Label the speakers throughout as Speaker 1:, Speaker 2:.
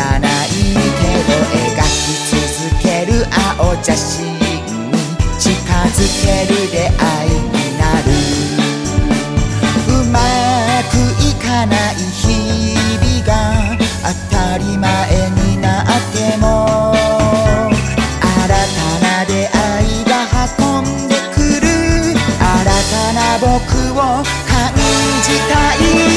Speaker 1: らないけど描き続ける青写真に近づける出会いになる。うまくいかない日々が当たり前になっても新たな出会いが運んでくる。新たな僕を感じたい。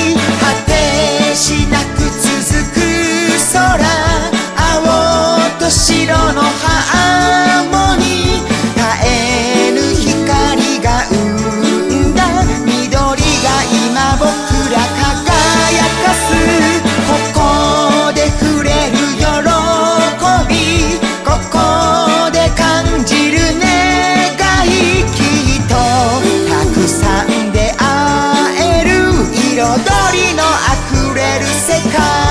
Speaker 1: 踊りのあふれる世界。